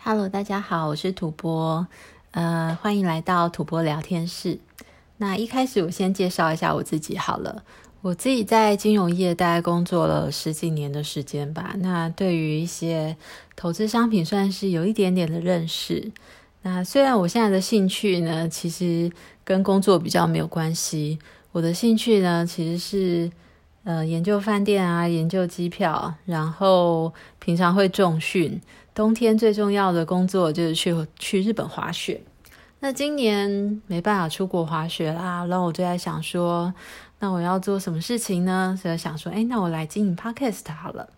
Hello，大家好，我是土波，呃，欢迎来到土波聊天室。那一开始我先介绍一下我自己好了。我自己在金融业大概工作了十几年的时间吧。那对于一些投资商品，算是有一点点的认识。那虽然我现在的兴趣呢，其实跟工作比较没有关系。我的兴趣呢，其实是呃研究饭店啊，研究机票，然后平常会重训。冬天最重要的工作就是去去日本滑雪。那今年没办法出国滑雪啦，然后我就在想说，那我要做什么事情呢？所以想说，哎，那我来经营 podcast 好了。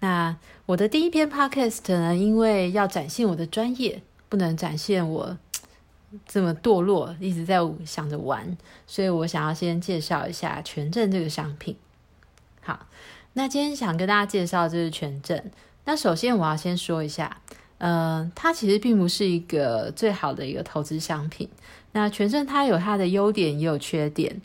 那我的第一篇 podcast 呢，因为要展现我的专业，不能展现我这么堕落，一直在想着玩，所以我想要先介绍一下权证这个商品。好，那今天想跟大家介绍就是权证。那首先我要先说一下。呃，它其实并不是一个最好的一个投资商品。那权证它有它的优点，也有缺点。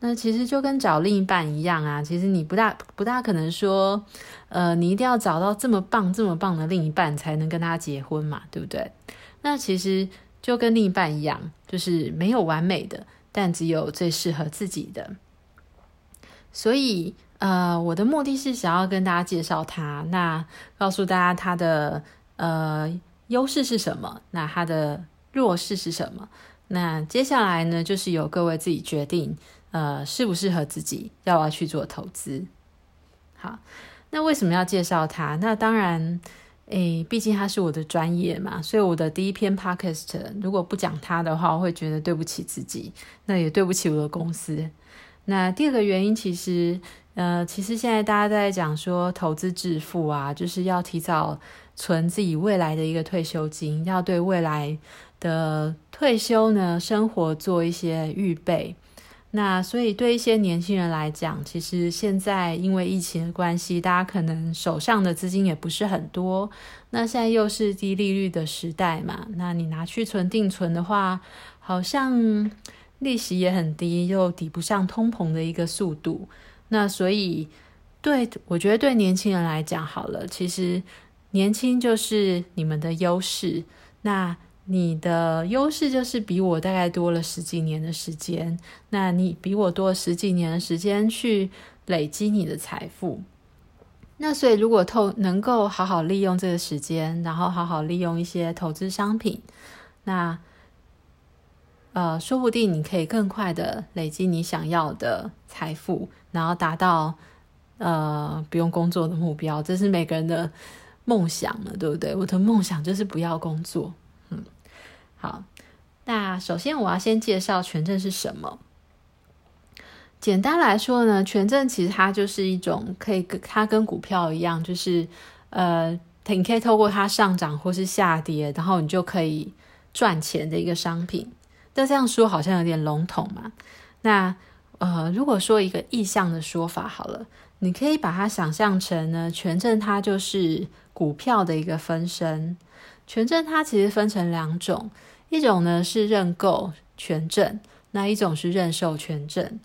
那其实就跟找另一半一样啊，其实你不大不大可能说，呃，你一定要找到这么棒这么棒的另一半才能跟他结婚嘛，对不对？那其实就跟另一半一样，就是没有完美的，但只有最适合自己的。所以，呃，我的目的是想要跟大家介绍它，那告诉大家它的。呃，优势是什么？那它的弱势是什么？那接下来呢，就是由各位自己决定，呃，适不适合自己，要不要去做投资。好，那为什么要介绍它？那当然，诶，毕竟它是我的专业嘛，所以我的第一篇 podcast 如果不讲它的话，我会觉得对不起自己，那也对不起我的公司。那第二个原因，其实，呃，其实现在大家在讲说投资致富啊，就是要提早。存自己未来的一个退休金，要对未来的退休呢生活做一些预备。那所以对一些年轻人来讲，其实现在因为疫情的关系，大家可能手上的资金也不是很多。那现在又是低利率的时代嘛，那你拿去存定存的话，好像利息也很低，又抵不上通膨的一个速度。那所以对我觉得对年轻人来讲，好了，其实。年轻就是你们的优势，那你的优势就是比我大概多了十几年的时间，那你比我多十几年的时间去累积你的财富，那所以如果透能够好好利用这个时间，然后好好利用一些投资商品，那呃，说不定你可以更快的累积你想要的财富，然后达到呃不用工作的目标，这是每个人的。梦想了，对不对？我的梦想就是不要工作。嗯，好，那首先我要先介绍权证是什么。简单来说呢，权证其实它就是一种可以跟它跟股票一样，就是呃，你可以透过它上涨或是下跌，然后你就可以赚钱的一个商品。但这样说好像有点笼统嘛。那呃，如果说一个意向的说法好了，你可以把它想象成呢，权证它就是。股票的一个分身，权证它其实分成两种，一种呢是认购权证，那一种是认售权证。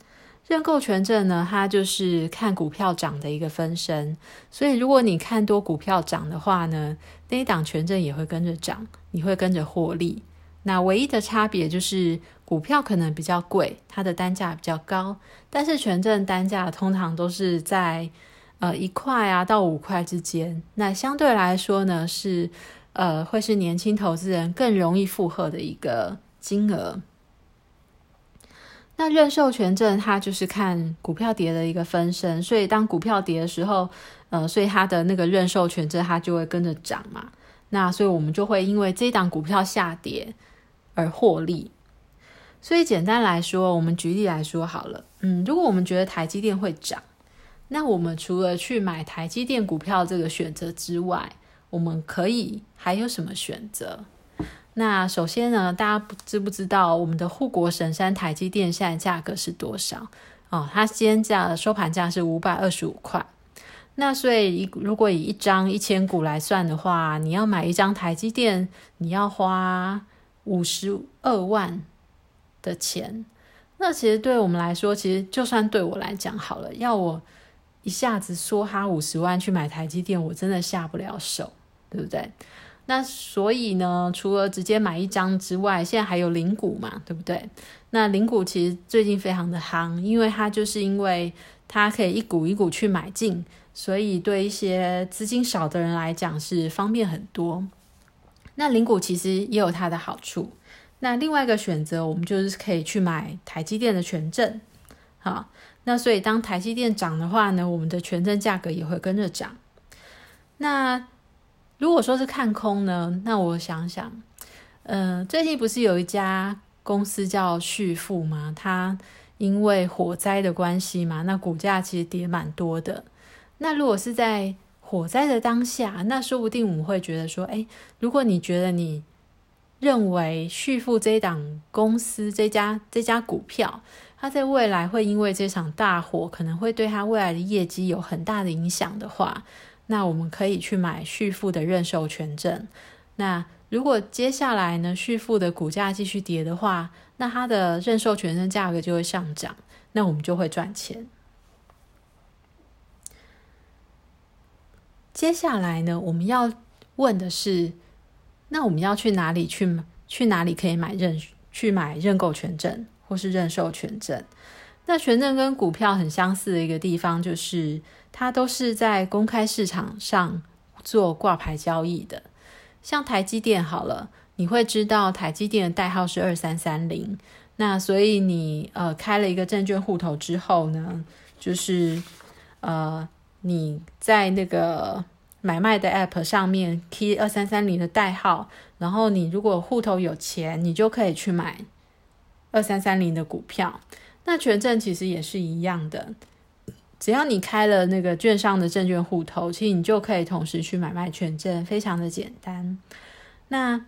认购权证呢，它就是看股票涨的一个分身，所以如果你看多股票涨的话呢，那一档权证也会跟着涨，你会跟着获利。那唯一的差别就是股票可能比较贵，它的单价比较高，但是权证单价通常都是在。呃，一块啊到五块之间，那相对来说呢，是呃会是年轻投资人更容易负荷的一个金额。那认授权证它就是看股票跌的一个分身，所以当股票跌的时候，呃，所以它的那个认授权证它就会跟着涨嘛。那所以我们就会因为这档股票下跌而获利。所以简单来说，我们举例来说好了，嗯，如果我们觉得台积电会涨。那我们除了去买台积电股票这个选择之外，我们可以还有什么选择？那首先呢，大家不知不知道我们的护国神山台积电现在价格是多少？哦，它今天价收盘价是五百二十五块。那所以，如果以一张一千股来算的话，你要买一张台积电，你要花五十二万的钱。那其实对我们来说，其实就算对我来讲好了，要我。一下子说哈五十万去买台积电，我真的下不了手，对不对？那所以呢，除了直接买一张之外，现在还有零股嘛，对不对？那零股其实最近非常的夯，因为它就是因为它可以一股一股去买进，所以对一些资金少的人来讲是方便很多。那零股其实也有它的好处。那另外一个选择，我们就是可以去买台积电的权证，好。那所以当台积电涨的话呢，我们的权证价格也会跟着涨。那如果说是看空呢，那我想想，呃，最近不是有一家公司叫旭富吗？它因为火灾的关系嘛，那股价其实跌蛮多的。那如果是在火灾的当下，那说不定我们会觉得说，哎，如果你觉得你认为旭富这档公司这家这家股票，它在未来会因为这场大火可能会对它未来的业绩有很大的影响的话，那我们可以去买旭富的认售权证。那如果接下来呢，旭富的股价继续跌的话，那它的认售权证价格就会上涨，那我们就会赚钱。接下来呢，我们要问的是，那我们要去哪里去去哪里可以买认去买认购权证？或是认售权证，那权证跟股票很相似的一个地方，就是它都是在公开市场上做挂牌交易的。像台积电好了，你会知道台积电的代号是二三三零，那所以你呃开了一个证券户头之后呢，就是呃你在那个买卖的 App 上面 key 二三三零的代号，然后你如果户头有钱，你就可以去买。二三三零的股票，那权证其实也是一样的，只要你开了那个券商的证券户头，其实你就可以同时去买卖权证，非常的简单。那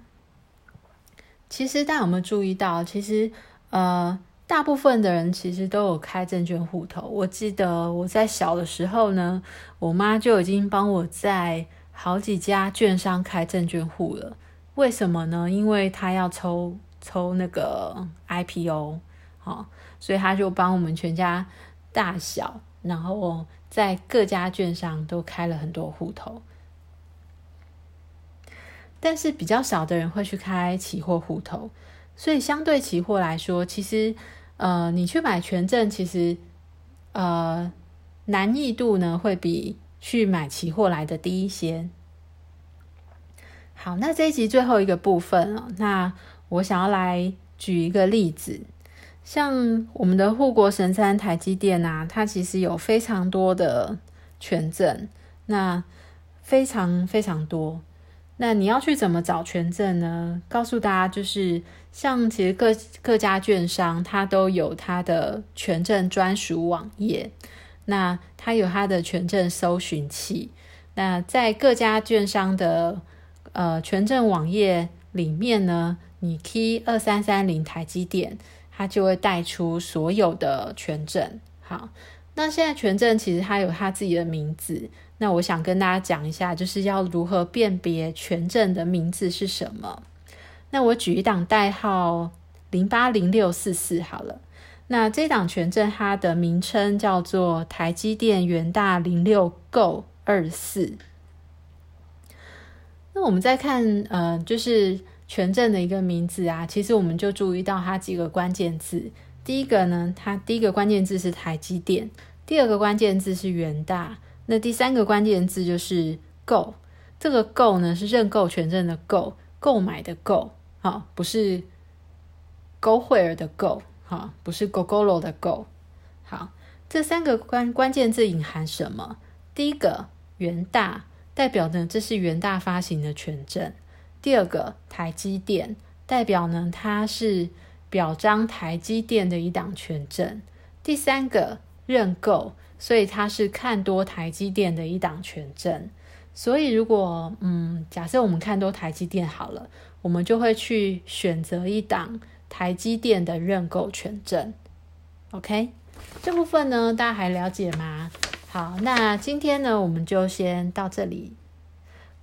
其实大家有没有注意到，其实呃，大部分的人其实都有开证券户头。我记得我在小的时候呢，我妈就已经帮我在好几家券商开证券户了。为什么呢？因为她要抽。抽那个 IPO，好，所以他就帮我们全家大小，然后在各家券商都开了很多户头。但是比较少的人会去开期货户头，所以相对期货来说，其实呃，你去买权证，其实呃难易度呢会比去买期货来的低一些。好，那这一集最后一个部分了，那。我想要来举一个例子，像我们的护国神山台积电啊，它其实有非常多的权证，那非常非常多。那你要去怎么找权证呢？告诉大家，就是像其实各各家券商，它都有它的权证专属网页，那它有它的权证搜寻器。那在各家券商的呃权证网页里面呢？你 key 二三三零台积电，它就会带出所有的权证。好，那现在权证其实它有它自己的名字。那我想跟大家讲一下，就是要如何辨别权证的名字是什么。那我举一档代号零八零六四四好了。那这档权证它的名称叫做台积电元大零六 Go 二四。那我们再看，呃，就是。权证的一个名字啊，其实我们就注意到它几个关键字。第一个呢，它第一个关键字是台积电；第二个关键字是元大；那第三个关键字就是购。这个购呢是认购权证的购，购买的购，好，不是勾惠儿的购，好，不是 Gogoro 的购。好，这三个关关键字隐含什么？第一个元大，代表呢这是元大发行的权证。第二个台积电代表呢，它是表彰台积电的一档权证。第三个认购，所以它是看多台积电的一档权证。所以如果嗯，假设我们看多台积电好了，我们就会去选择一档台积电的认购权证。OK，这部分呢，大家还了解吗？好，那今天呢，我们就先到这里。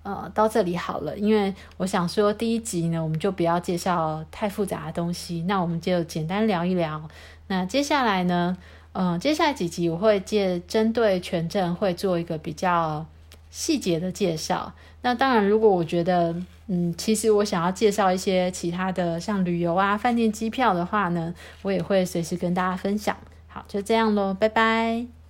呃，到这里好了，因为我想说第一集呢，我们就不要介绍太复杂的东西，那我们就简单聊一聊。那接下来呢，嗯，接下来几集我会借针对权证会做一个比较细节的介绍。那当然，如果我觉得，嗯，其实我想要介绍一些其他的，像旅游啊、饭店、机票的话呢，我也会随时跟大家分享。好，就这样喽，拜拜。